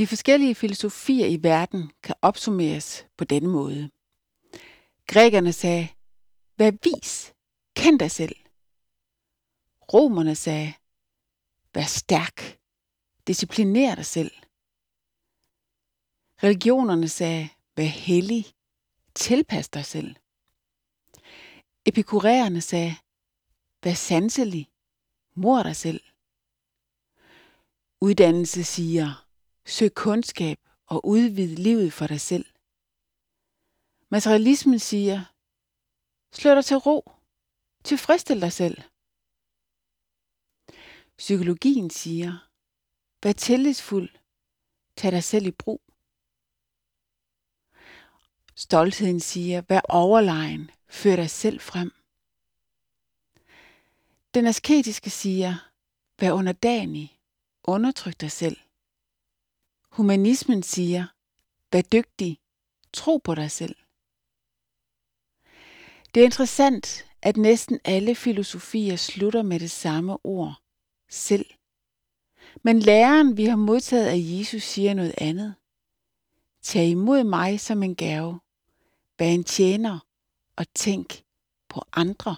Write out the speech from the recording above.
De forskellige filosofier i verden kan opsummeres på denne måde. Grækerne sagde, vær vis, kend dig selv. Romerne sagde, vær stærk, discipliner dig selv. Religionerne sagde, vær hellig, tilpas dig selv. Epikuræerne sagde, vær sanselig, mor dig selv. Uddannelse siger, søg kundskab og udvid livet for dig selv. Materialismen siger, slå dig til ro, tilfredsstil dig selv. Psykologien siger, vær tillidsfuld, tag dig selv i brug. Stoltheden siger, vær overlegen, før dig selv frem. Den asketiske siger, vær underdanig, undertryk dig selv. Humanismen siger, vær dygtig, tro på dig selv. Det er interessant, at næsten alle filosofier slutter med det samme ord, selv. Men læren, vi har modtaget af Jesus, siger noget andet. Tag imod mig som en gave. Vær en tjener og tænk på andre.